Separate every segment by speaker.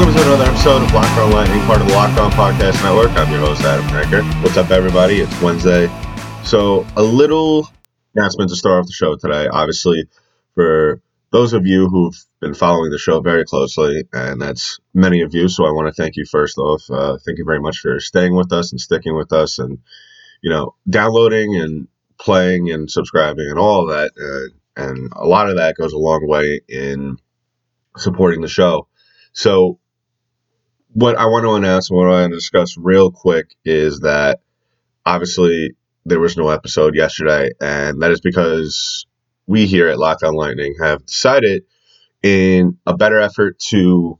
Speaker 1: Welcome to another episode of Locked On Lightning, part of the Locked On Podcast Network. I'm your host, Adam Denker. What's up, everybody? It's Wednesday. So, a little announcement to start off the show today. Obviously, for those of you who've been following the show very closely, and that's many of you, so I want to thank you first off. Uh, thank you very much for staying with us and sticking with us and, you know, downloading and playing and subscribing and all of that. Uh, and a lot of that goes a long way in supporting the show. So, what I want to announce and what I want to discuss real quick is that obviously there was no episode yesterday, and that is because we here at Locked On Lightning have decided, in a better effort to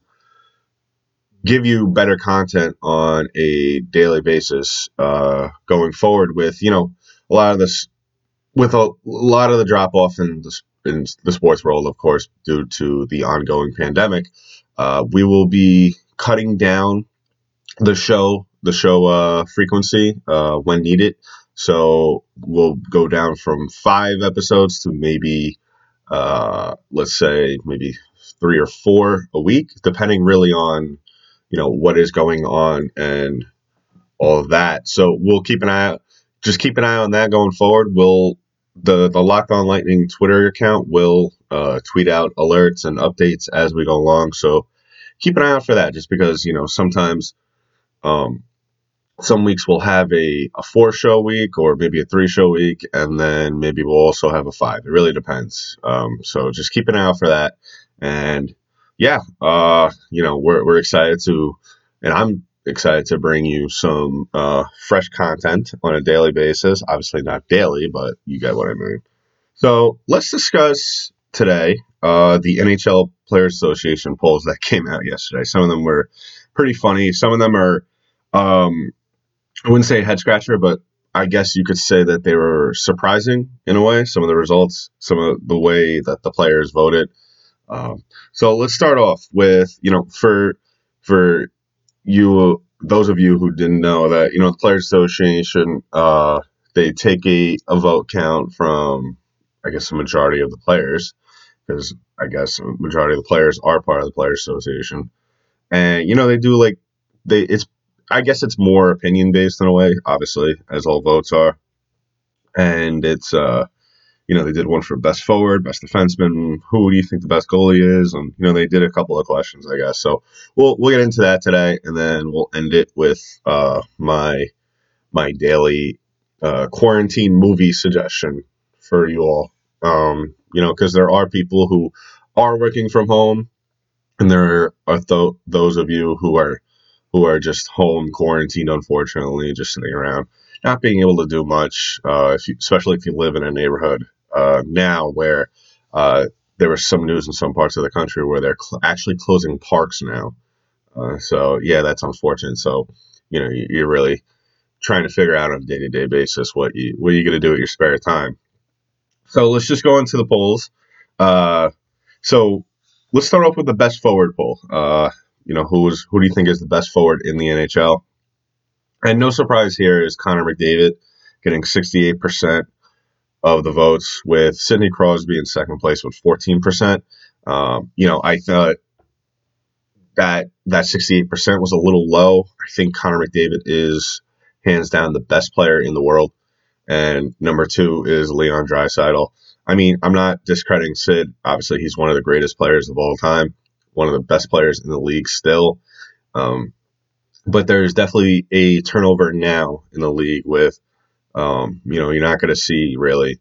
Speaker 1: give you better content on a daily basis, uh, going forward with you know a lot of this, with a, a lot of the drop off in the, in the sports world, of course, due to the ongoing pandemic. Uh, we will be cutting down the show the show uh, frequency uh, when needed. So we'll go down from five episodes to maybe uh, let's say maybe three or four a week, depending really on you know what is going on and all of that. So we'll keep an eye out. Just keep an eye on that going forward. We'll the the Locked On Lightning Twitter account will uh, tweet out alerts and updates as we go along. So keep an eye out for that. Just because you know sometimes, um, some weeks we'll have a, a four show week or maybe a three show week, and then maybe we'll also have a five. It really depends. Um, so just keep an eye out for that. And yeah, uh, you know we're we're excited to, and I'm excited to bring you some uh, fresh content on a daily basis. Obviously, not daily, but you get what I mean. So let's discuss today uh, the NHL Players Association polls that came out yesterday. Some of them were pretty funny. Some of them are, um, I wouldn't say head scratcher, but I guess you could say that they were surprising in a way. Some of the results, some of the way that the players voted. Um, so let's start off with you know for for you those of you who didn't know that you know the Players Association uh, they take a, a vote count from I guess the majority of the players because I guess majority of the players are part of the Players Association, and you know they do like they it's I guess it's more opinion based in a way, obviously as all votes are, and it's uh you know they did one for best forward, best defenseman, who do you think the best goalie is, and you know they did a couple of questions I guess. So we'll we'll get into that today, and then we'll end it with uh my my daily uh, quarantine movie suggestion for you all. Um, you know, because there are people who are working from home, and there are th- those of you who are who are just home quarantined, unfortunately, just sitting around, not being able to do much. Uh, if you, especially if you live in a neighborhood uh, now where uh, there was some news in some parts of the country where they're cl- actually closing parks now. Uh, so yeah, that's unfortunate. So you know, you're really trying to figure out on a day to day basis what you what are you going to do with your spare time. So let's just go into the polls. Uh, so let's start off with the best forward poll. Uh, you know, who's who do you think is the best forward in the NHL? And no surprise here is Connor McDavid getting 68% of the votes, with Sidney Crosby in second place with 14%. Um, you know, I thought that that 68% was a little low. I think Connor McDavid is hands down the best player in the world. And number two is Leon Draisaitl. I mean, I'm not discrediting Sid. Obviously, he's one of the greatest players of all time, one of the best players in the league still. Um, but there's definitely a turnover now in the league with, um, you know, you're not going to see really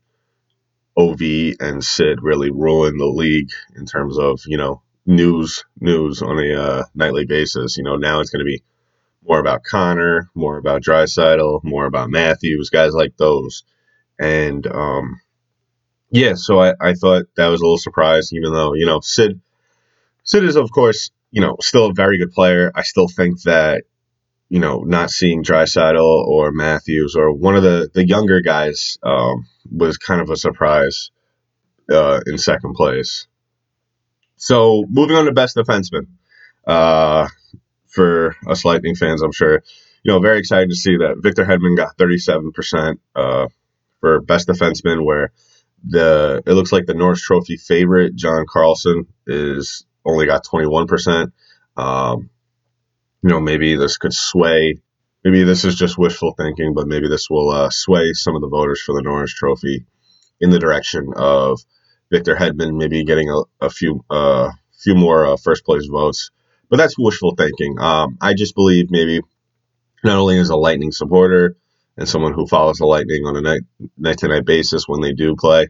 Speaker 1: Ov and Sid really ruin the league in terms of you know news news on a uh, nightly basis. You know, now it's going to be more about Connor, more about Draisaitl, more about Matthews, guys like those. And um, yeah, so I, I thought that was a little surprise, even though, you know, Sid Sid is of course, you know, still a very good player. I still think that, you know, not seeing Draisaitl or Matthews or one of the, the younger guys um, was kind of a surprise uh, in second place. So moving on to best defenseman. Uh, for us Lightning fans, I'm sure. You know, very excited to see that Victor Hedman got 37% uh, for best defenseman, where the it looks like the Norris Trophy favorite John Carlson is only got 21%. Um, you know, maybe this could sway. Maybe this is just wishful thinking, but maybe this will uh, sway some of the voters for the Norris Trophy in the direction of Victor Hedman maybe getting a, a few uh, few more uh, first place votes. But that's wishful thinking. Um, I just believe maybe not only as a Lightning supporter and someone who follows the Lightning on a night night to night basis when they do play,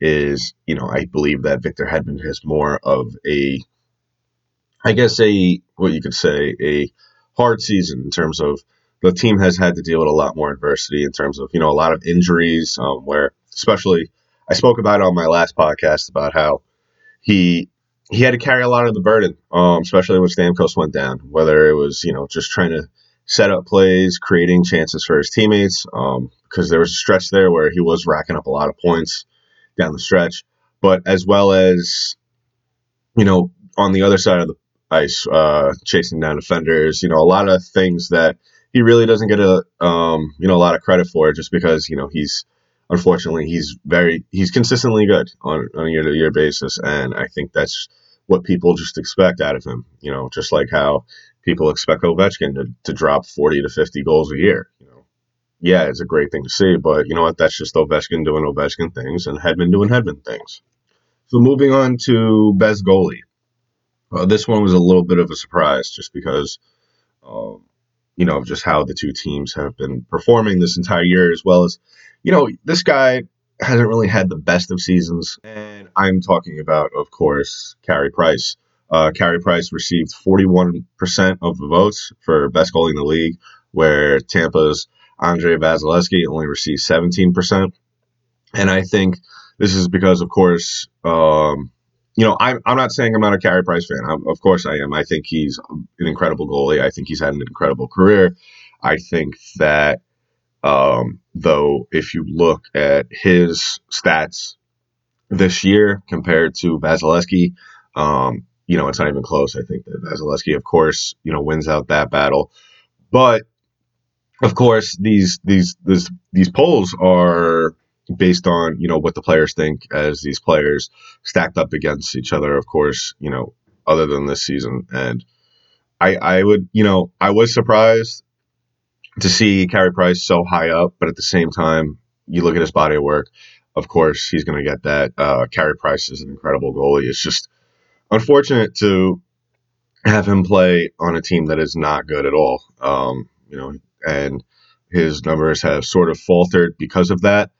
Speaker 1: is you know I believe that Victor Hedman has more of a, I guess a what you could say a hard season in terms of the team has had to deal with a lot more adversity in terms of you know a lot of injuries um, where especially I spoke about on my last podcast about how he he had to carry a lot of the burden, um, especially when Stamkos went down. Whether it was you know just trying to set up plays, creating chances for his teammates, because um, there was a stretch there where he was racking up a lot of points down the stretch, but as well as you know on the other side of the ice, uh, chasing down defenders, you know a lot of things that he really doesn't get a um, you know a lot of credit for just because you know he's unfortunately, he's very he's consistently good on, on a year to year basis, and I think that's what people just expect out of him. You know, just like how people expect Ovechkin to, to drop forty to fifty goals a year. You know, yeah, it's a great thing to see, but you know what? That's just Ovechkin doing Ovechkin things and Hedman doing Hedman things. So moving on to best goalie. Uh, this one was a little bit of a surprise, just because. Um, you know, just how the two teams have been performing this entire year, as well as you know, this guy hasn't really had the best of seasons. And I'm talking about, of course, Carey Price. Uh, Carey Price received 41% of the votes for best goalie in the league, where Tampa's Andrei Vasilevskiy only received 17%. And I think this is because, of course, um, you know, I'm, I'm not saying I'm not a Carey Price fan. I'm, of course I am. I think he's an incredible goalie. I think he's had an incredible career. I think that um, though, if you look at his stats this year compared to Vasilevskiy, um, you know, it's not even close. I think that Vasilevskiy, of course, you know, wins out that battle. But of course, these these these these polls are based on you know what the players think as these players stacked up against each other. Of course, you know, other than this season, and I I would you know I was surprised to see Carey Price so high up, but at the same time, you look at his body of work. Of course, he's going to get that. Uh, Carey Price is an incredible goalie. It's just unfortunate to have him play on a team that is not good at all. Um, you know, and his numbers have sort of faltered because of that.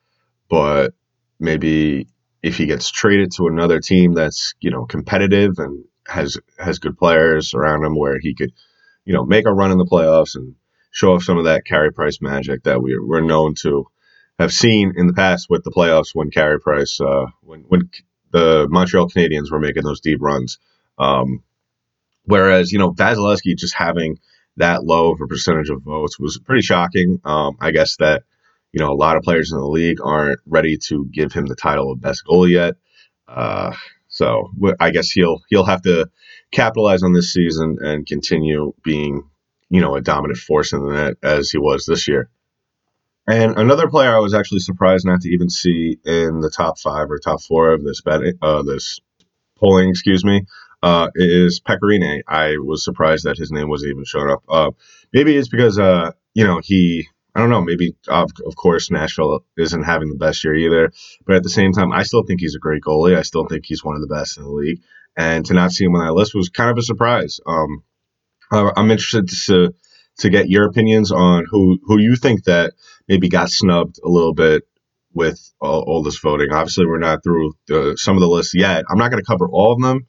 Speaker 1: But maybe if he gets traded to another team that's you know competitive and has has good players around him, where he could you know make a run in the playoffs and show off some of that Carey Price magic that we, we're known to have seen in the past with the playoffs when Carey Price, uh, when, when the Montreal Canadiens were making those deep runs. Um, whereas, you know, Vasilevskiy just having that low of a percentage of votes was pretty shocking. Um, I guess that, you know, a lot of players in the league aren't ready to give him the title of best goalie yet. Uh, so I guess he'll he'll have to capitalize on this season and continue being you know, a dominant force in the net as he was this year. And another player I was actually surprised not to even see in the top five or top four of this bet, uh, this polling, excuse me, uh, is Pekka Rinne. I was surprised that his name wasn't even showing up. Uh, maybe it's because, uh, you know, he, I don't know, maybe, of, of course, Nashville isn't having the best year either. But at the same time, I still think he's a great goalie. I still think he's one of the best in the league. And to not see him on that list was kind of a surprise. Um, uh, I'm interested to to get your opinions on who who you think that maybe got snubbed a little bit with all, all this voting. Obviously, we're not through some of the lists yet. I'm not going to cover all of them,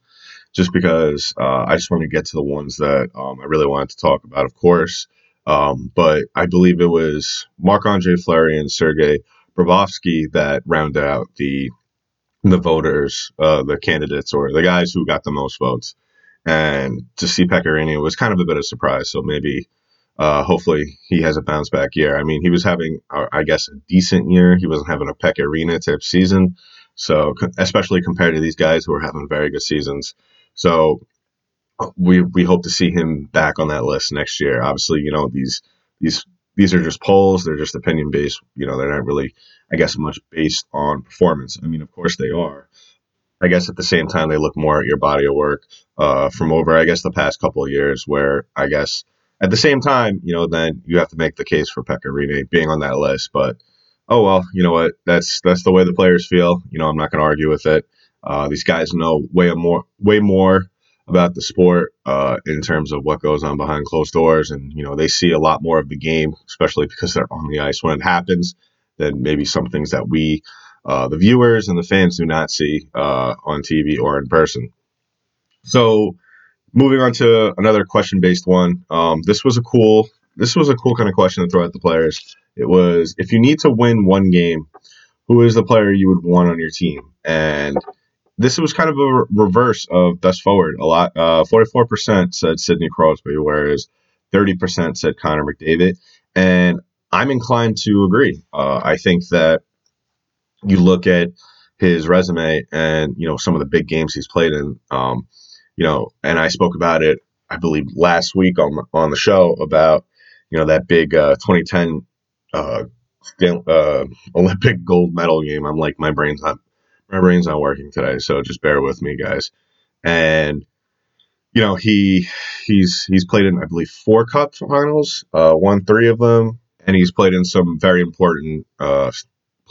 Speaker 1: just because uh, I just want to get to the ones that um, I really wanted to talk about, of course. Um, but I believe it was Marc Andre Fleury and Sergei Bobrovsky that rounded out the the voters, uh, the candidates, or the guys who got the most votes. And to see Pekka Rinne was kind of a bit of a surprise. So maybe, uh, hopefully, he has a bounce back year. I mean, he was having, uh, I guess, a decent year. He wasn't having a Pekka Rinne type season. So, especially compared to these guys who are having very good seasons. So, we we hope to see him back on that list next year. Obviously, you know these these these are just polls; they're just opinion based. You know, they're not really, I guess, much based on performance. I mean, of course they are, I guess at the same time they look more at your body of work uh, from over I guess the past couple of years where I guess at the same time you know then you have to make the case for Pekka being on that list. But oh well you know what? That's that's the way the players feel. You know I'm not going to argue with it. Uh, these guys know way more way more about the sport uh, in terms of what goes on behind closed doors. And you know they see a lot more of the game especially because they're on the ice. When it happens than maybe some things that we uh, the viewers and the fans do not see uh, on TV or in person. So, moving on to another question-based one. Um, this was a cool. This was a cool kind of question to throw at the players. It was if you need to win one game, who is the player you would want on your team? And this was kind of a re- reverse of best forward. A lot, uh, forty-four percent said Sidney Crosby, whereas thirty percent said Connor McDavid. And I'm inclined to agree. Uh, I think that you look at his resume and you know some of the big games he's played in. Um, you know, and I spoke about it, I believe, last week on on the show about you know that big uh, 2010 uh, uh, Olympic gold medal game. I'm like, my brain's not my brain's not working today, so just bear with me, guys. And you know, he he's he's played in I believe four cup finals, uh, won three of them, and he's played in some very important uh,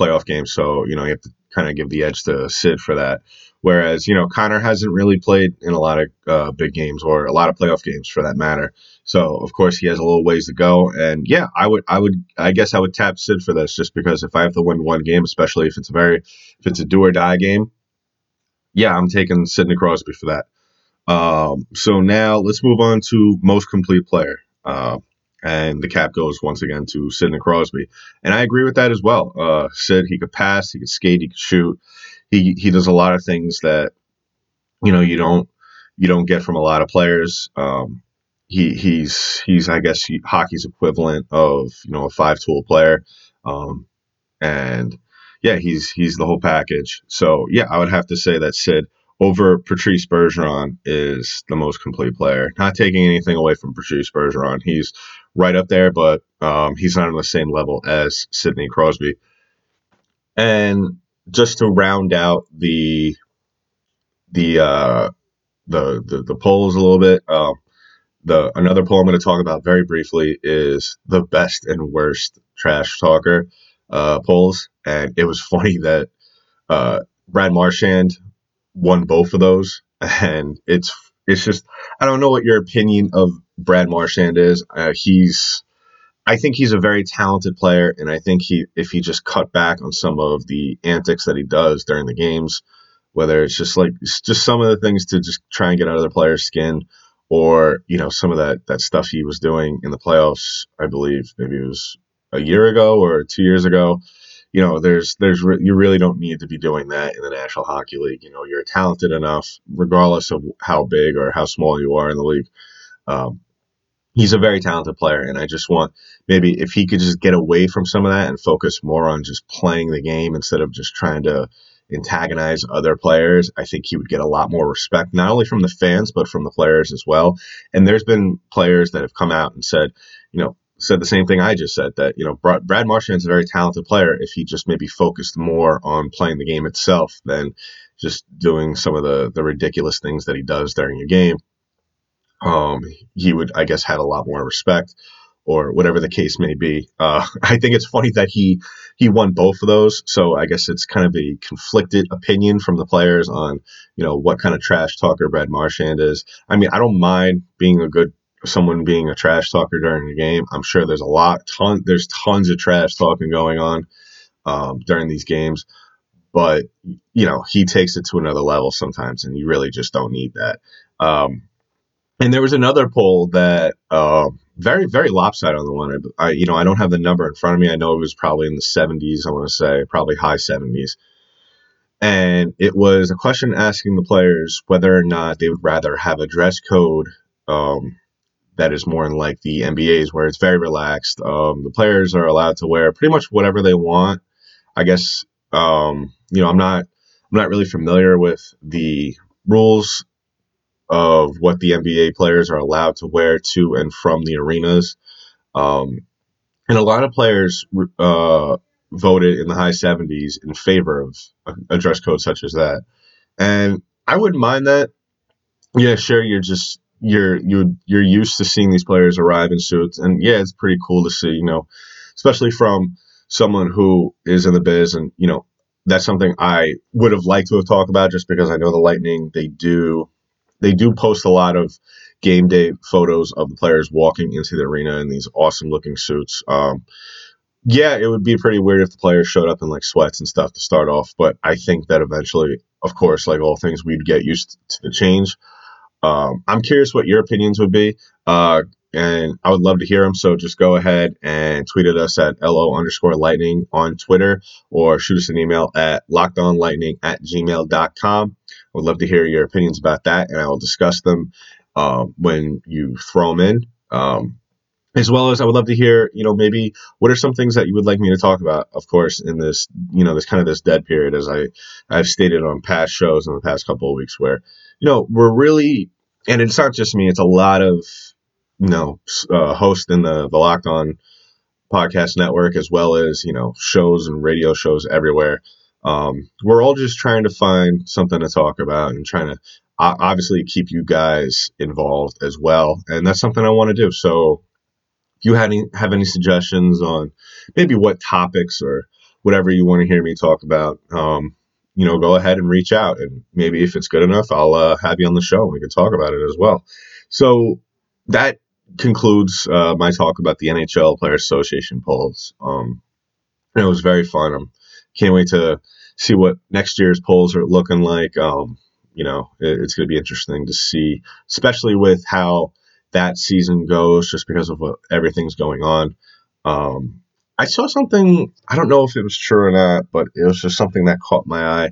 Speaker 1: playoff games. So, you know, you have to kind of give the edge to Sid for that. Whereas, you know, Connor hasn't really played in a lot of uh, big games or a lot of playoff games for that matter. So, of course, he has a little ways to go. And yeah, I would, I would, I guess I would tap Sid for this just because if I have to win one game, especially if it's a very, if it's a do or die game, yeah, I'm taking Sidney Crosby for that. Um, so now let's move on to most complete player. Uh, and the cap goes once again to Sidney Crosby. And I agree with that as well. Uh, Sid, he could pass, he could skate, he could shoot. He he does a lot of things that you know you don't you don't get from a lot of players. Um, he he's he's I guess hockey's equivalent of you know a five tool player, um, and yeah, he's he's the whole package. So yeah, I would have to say that Sid over Patrice Bergeron is the most complete player. Not taking anything away from Patrice Bergeron, he's right up there, but um, he's not on the same level as Sidney Crosby. And just to round out the the uh, the, the the polls a little bit, um, the another poll I'm going to talk about very briefly is the best and worst trash talker uh, polls, and it was funny that uh, Brad Marchand won both of those, and it's it's just I don't know what your opinion of Brad Marchand is. Uh, he's I think he's a very talented player, and I think he if he just cut back on some of the antics that he does during the games, whether it's just like it's just some of the things to just try and get under the player's skin, or you know some of that that stuff he was doing in the playoffs. I believe maybe it was a year ago or two years ago you know, there's there's re- you really don't need to be doing that in the National Hockey League. You know, you're talented enough, regardless of how big or how small you are in the league. Um, he's a very talented player, and I just want maybe if he could just get away from some of that and focus more on just playing the game instead of just trying to antagonize other players, I think he would get a lot more respect, not only from the fans, but from the players as well. And there's been players that have come out and said, you know, said the same thing I just said that you know Brad Marchand is a very talented player. If he just maybe focused more on playing the game itself than just doing some of the the ridiculous things that he does during a game, um, he would I guess have a lot more respect or whatever the case may be. Uh, I think it's funny that he he won both of those. So I guess it's kind of a conflicted opinion from the players on you know what kind of trash talker Brad Marchand is. I mean I don't mind being a good someone being a trash talker during the game. I'm sure there's a lot, ton, there's tons of trash talking going on um, during these games, but you know he takes it to another level sometimes, and you really just don't need that. Um, and there was another poll that uh, very very lopsided on the one. I, you know I don't have the number in front of me. I know it was probably in the 70s. I want to say probably high 70s. And it was a question asking the players whether or not they would rather have a dress code um, that is more in like the NBA's where it's very relaxed. Um, the players are allowed to wear pretty much whatever they want. I guess um, you know I'm not I'm not really familiar with the rules of what the NBA players are allowed to wear to and from the arenas. Um, and a lot of players uh, voted in the high 70s in favor of a, a dress code such as that. And I wouldn't mind that. Yeah, sure, you're just you're you you're used to seeing these players arrive in suits, and yeah, it's pretty cool to see. You know, especially from someone who is in the biz, and you know, that's something I would have liked to have talked about, just because I know the Lightning they do they do post a lot of game day photos of the players walking into the arena in these awesome looking suits. Um, yeah, it would be pretty weird if the players showed up in like sweats and stuff to start off, but I think that eventually, of course, like all things, we'd get used to the change. Um, I'm curious what your opinions would be, uh, and I would love to hear them. So just go ahead and tweet at us at LO underscore lightning on Twitter or shoot us an email at lockedonlightning at gmail.com. I would love to hear your opinions about that, and I will discuss them uh, when you throw them in. Um, as well as I would love to hear, you know, maybe what are some things that you would like me to talk about, of course, in this, you know, this kind of this dead period, as I, I've stated on past shows in the past couple of weeks, where, you know, we're really, and it's not just me, it's a lot of, you know, uh, hosts in the, the Locked On podcast network, as well as, you know, shows and radio shows everywhere. Um, we're all just trying to find something to talk about and trying to obviously keep you guys involved as well. And that's something I want to do. So, if you have any, have any suggestions on maybe what topics or whatever you want to hear me talk about, um, you know, go ahead and reach out. And maybe if it's good enough, I'll uh, have you on the show and we can talk about it as well. So that concludes uh, my talk about the NHL Players Association polls. Um, it was very fun. I can't wait to see what next year's polls are looking like. Um, you know, it, it's going to be interesting to see, especially with how that season goes just because of what everything's going on. Um, I saw something, I don't know if it was true or not, but it was just something that caught my eye.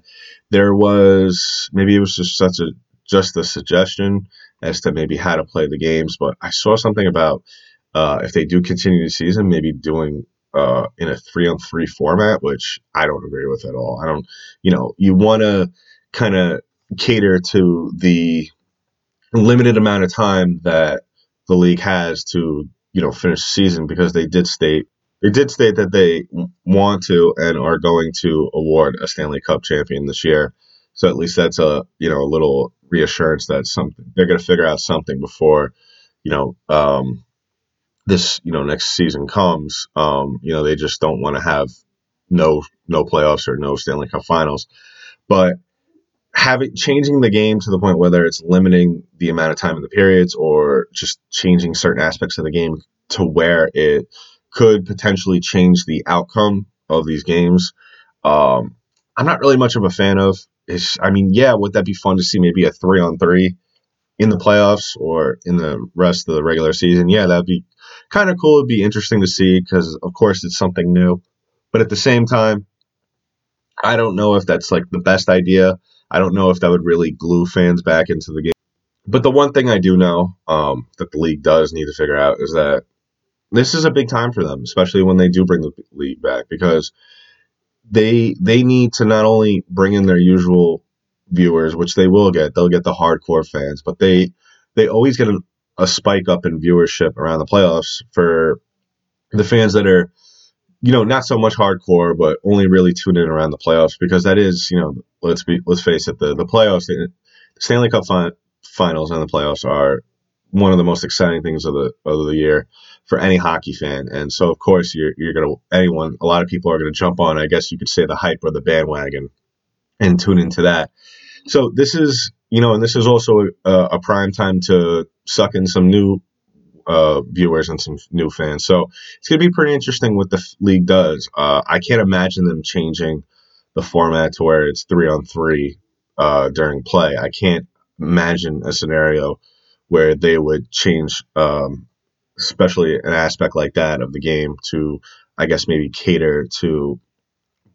Speaker 1: There was, maybe it was just such a, just a suggestion as to maybe how to play the games, but I saw something about uh, if they do continue the season, maybe doing uh, in a three on three format, which I don't agree with at all. I don't, you know, you want to kind of cater to the limited amount of time that the league has to you know finish the season because they did state they did state that they want to and are going to award a Stanley Cup champion this year. So at least that's a you know a little reassurance that something they're going to figure out something before you know um, this you know next season comes. Um, you know they just don't want to have no no playoffs or no Stanley Cup Finals. But having changing the game to the point whether it's limiting the amount of time in the periods or just changing certain aspects of the game to where it could potentially change the outcome of these games. Um, I'm not really much of a fan of. It's, I mean, yeah, would that be fun to see maybe a three on three in the playoffs or in the rest of the regular season? Yeah, that'd be kind of cool. It'd be interesting to see because, of course, it's something new. But at the same time, I don't know if that's like the best idea. I don't know if that would really glue fans back into the game. But the one thing I do know um, that the league does need to figure out is that this is a big time for them, especially when they do bring the league back, because they they need to not only bring in their usual viewers, which they will get, they'll get the hardcore fans, but they they always get a, a spike up in viewership around the playoffs for the fans that are you know, not so much hardcore, but only really tune in around the playoffs because that is, you know, let's be let's face it, the the playoffs, the Stanley Cup fi- finals and the playoffs are one of the most exciting things of the of the year for any hockey fan. And so, of course, you're you're gonna anyone, a lot of people are gonna jump on. I guess you could say the hype or the bandwagon, and tune into that. So this is, you know, and this is also a, a prime time to suck in some new uh, viewers and some new fans. So it's going to be pretty interesting what the league does. Uh, I can't imagine them changing the format to where it's three on three uh, during play. I can't imagine a scenario where they would change, um, especially an aspect like that of the game to, I guess, maybe cater to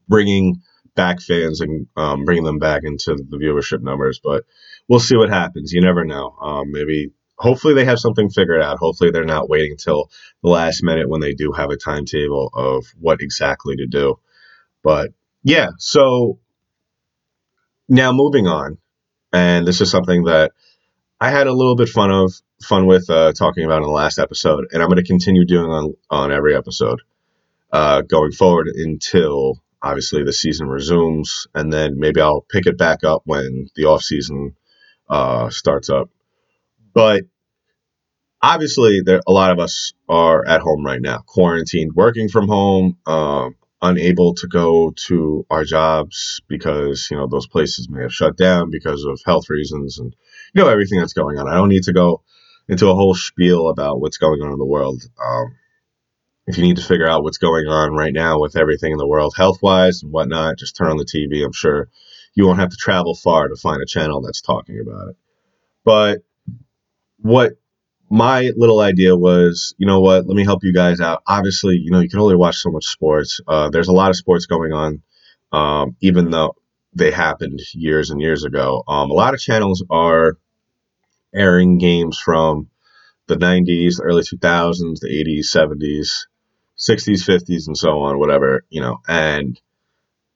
Speaker 1: bringing back fans and um, bringing them back into the viewership numbers. But we'll see what happens. You never know. Um, maybe hopefully they have something figured out. Hopefully they're not waiting until the last minute when they do have a timetable of what exactly to do. But yeah, so now moving on, and this is something that I had a little bit fun of fun with uh, talking about in the last episode, and I'm going to continue doing on on every episode uh, going forward until obviously the season resumes, and then maybe I'll pick it back up when the off season uh, starts up. But obviously, there a lot of us are at home right now, quarantined, working from home, um, unable to go to our jobs because you know those places may have shut down because of health reasons and you know everything that's going on. I don't need to go into a whole spiel about what's going on in the world. Um, if you need to figure out what's going on right now with everything in the world, health wise and whatnot, just turn on the TV. I'm sure you won't have to travel far to find a channel that's talking about it. But what my little idea was, you know what, let me help you guys out. Obviously, you know, you can only watch so much sports. Uh, there's a lot of sports going on, um, even though they happened years and years ago. Um, a lot of channels are airing games from the 90s, the early 2000s, the 80s, 70s, 60s, 50s, and so on, whatever, you know. And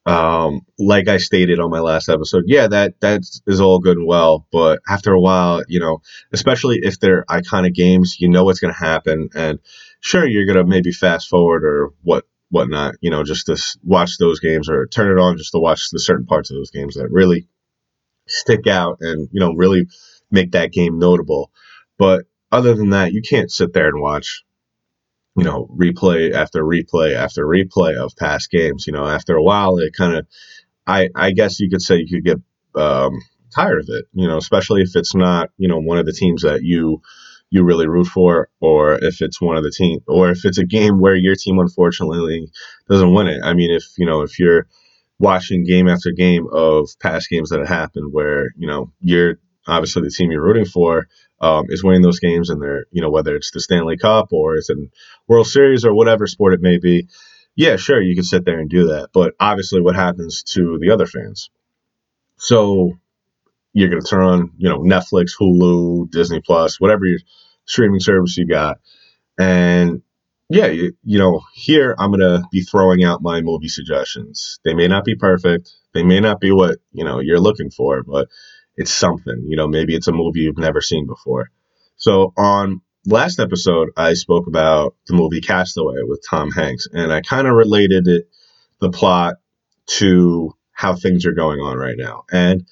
Speaker 1: um, like I stated on my last episode, yeah, that that is all good and well, but after a while, you know, especially if they're iconic games, you know what's going to happen, and sure, you're going to maybe fast forward or what whatnot, you know, just to watch those games or turn it on just to watch the certain parts of those games that really stick out and you know really make that game notable. But other than that, you can't sit there and watch you know, replay after replay after replay of past games. You know, after a while, it kind of, I, I guess you could say you could get um, tired of it. You know, especially if it's not, you know, one of the teams that you you really root for, or if it's one of the team, or if it's a game where your team unfortunately doesn't win it. I mean, if you know, if you're watching game after game of past games that have happened where you know you're obviously the team you're rooting for um, is winning those games and they're you know whether it's the Stanley Cup or it's in World Series or whatever sport it may be. Yeah, sure, you can sit there and do that, but obviously, what happens to the other fans? So you're going to turn on you know Netflix, Hulu, Disney Plus, whatever your streaming service you got, and yeah, you, you know, here I'm going to be throwing out my movie suggestions. They may not be perfect. They may not be what, you know, you're looking for, but it's something. You know, maybe it's a movie you've never seen before. So on last episode, I spoke about the movie Castaway with Tom Hanks, and I kind of related it, the plot to how things are going on right now. And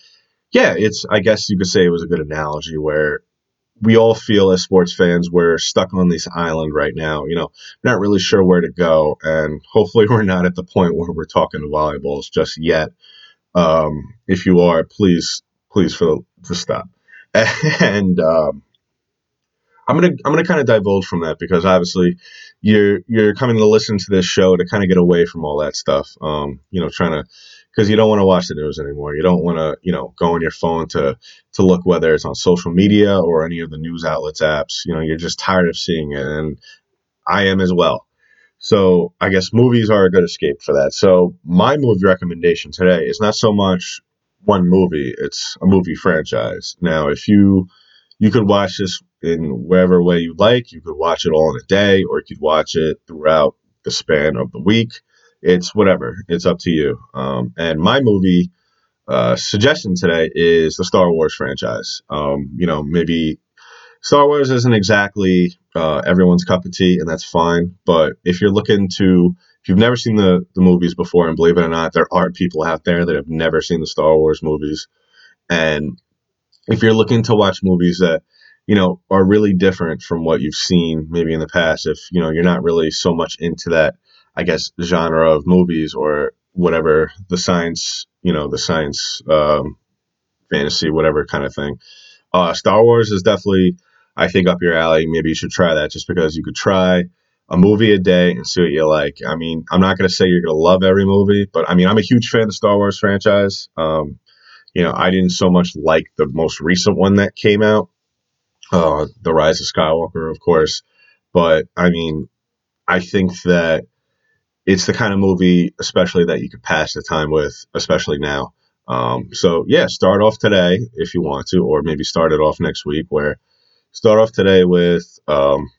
Speaker 1: yeah, it's I guess you could say it was a good analogy where we all feel as sports fans we're stuck on this island right now, you know, not really sure where to go, and hopefully we're not at the point where we're talking to volleyballs just yet. Um, if you are, please please for to stop. And um, I'm gonna I'm gonna kind of divulge from that because obviously you're you're coming to listen to this show to kind of get away from all that stuff. Um, you know, trying to because you don't want to watch the news anymore. You don't want to you know go on your phone to to look whether it's on social media or any of the news outlets apps. You know, you're just tired of seeing it, and I am as well. So I guess movies are a good escape for that. So my movie recommendation today is not so much one movie. It's a movie franchise. Now, if you you could watch this in whatever way you like, you could watch it all in a day, or you could watch it throughout the span of the week. It's whatever. It's up to you. Um, and my movie uh, suggestion today is the Star Wars franchise. Um, you know, maybe Star Wars isn't exactly uh, everyone's cup of tea, and that's fine. But if you're looking to if you've never seen the, the movies before, and believe it or not, there are people out there that have never seen the Star Wars movies. And if you're looking to watch movies that, you know, are really different from what you've seen maybe in the past, if, you know, you're not really so much into that, I guess, genre of movies or whatever, the science, you know, the science, um, fantasy, whatever kind of thing. Uh, Star Wars is definitely, I think, up your alley. Maybe you should try that just because you could try a movie a day and see what you like. I mean, I'm not going to say you're going to love every movie, but I mean, I'm a huge fan of the Star Wars franchise. Um, you know, I didn't so much like the most recent one that came out, uh, The Rise of Skywalker, of course. But I mean, I think that it's the kind of movie, especially that you could pass the time with, especially now. Um, so yeah, start off today if you want to, or maybe start it off next week. Where start off today with um,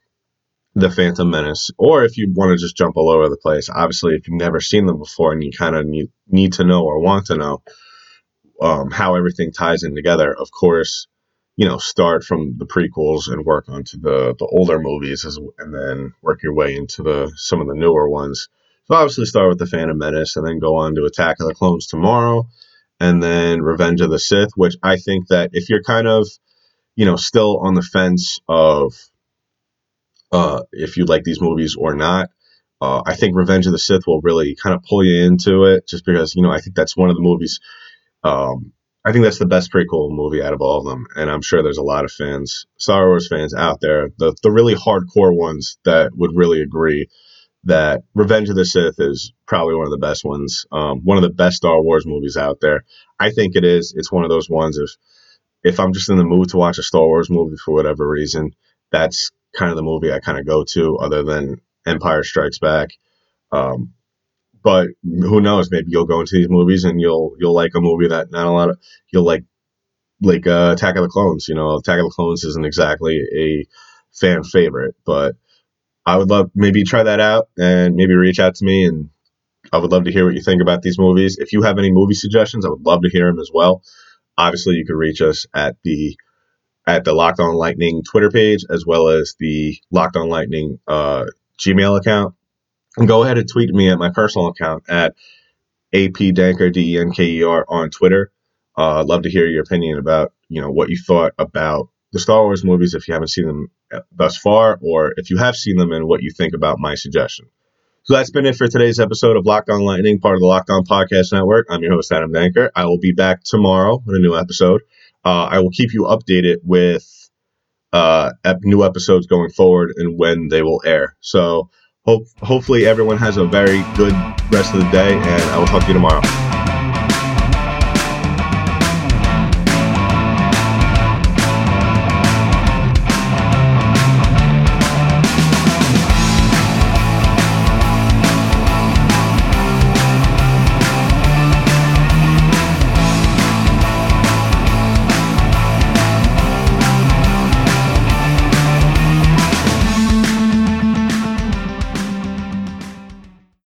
Speaker 1: the Phantom Menace, or if you want to just jump all over the place. Obviously, if you've never seen them before and you kind of need, need to know or want to know um, how everything ties in together, of course, you know, start from the prequels and work onto the the older movies, as, and then work your way into the some of the newer ones. So obviously start with the Phantom Menace and then go on to Attack of the Clones tomorrow, and then Revenge of the Sith, which I think that if you're kind of, you know, still on the fence of uh, if you like these movies or not, uh, I think Revenge of the Sith will really kind of pull you into it, just because you know I think that's one of the movies. Um, I think that's the best prequel movie out of all of them, and I'm sure there's a lot of fans, Star Wars fans out there, the the really hardcore ones that would really agree that Revenge of the Sith is probably one of the best ones, um, one of the best Star Wars movies out there. I think it is. It's one of those ones if if I'm just in the mood to watch a Star Wars movie for whatever reason, that's kind of the movie I kind of go to, other than Empire Strikes Back. Um, but who knows? Maybe you'll go into these movies and you'll you'll like a movie that not a lot of you'll like like uh, Attack of the Clones. You know, Attack of the Clones isn't exactly a fan favorite, but I would love maybe try that out and maybe reach out to me and I would love to hear what you think about these movies. If you have any movie suggestions, I would love to hear them as well. Obviously, you can reach us at the at the Locked On Lightning Twitter page as well as the Locked On Lightning uh, Gmail account. And go ahead and tweet me at my personal account at apdenker d e n k e r on Twitter. Uh, love to hear your opinion about you know what you thought about the Star Wars movies if you haven't seen them thus far, or if you have seen them and what you think about my suggestion. So that's been it for today's episode of Locked On Lightning, part of the Locked On Podcast Network. I'm your host, Adam Denker. I will be back tomorrow with a new episode. Uh, I will keep you updated with uh, new episodes going forward and when they will air. So hope, hopefully everyone has a very good rest of the day, and I will talk to you tomorrow.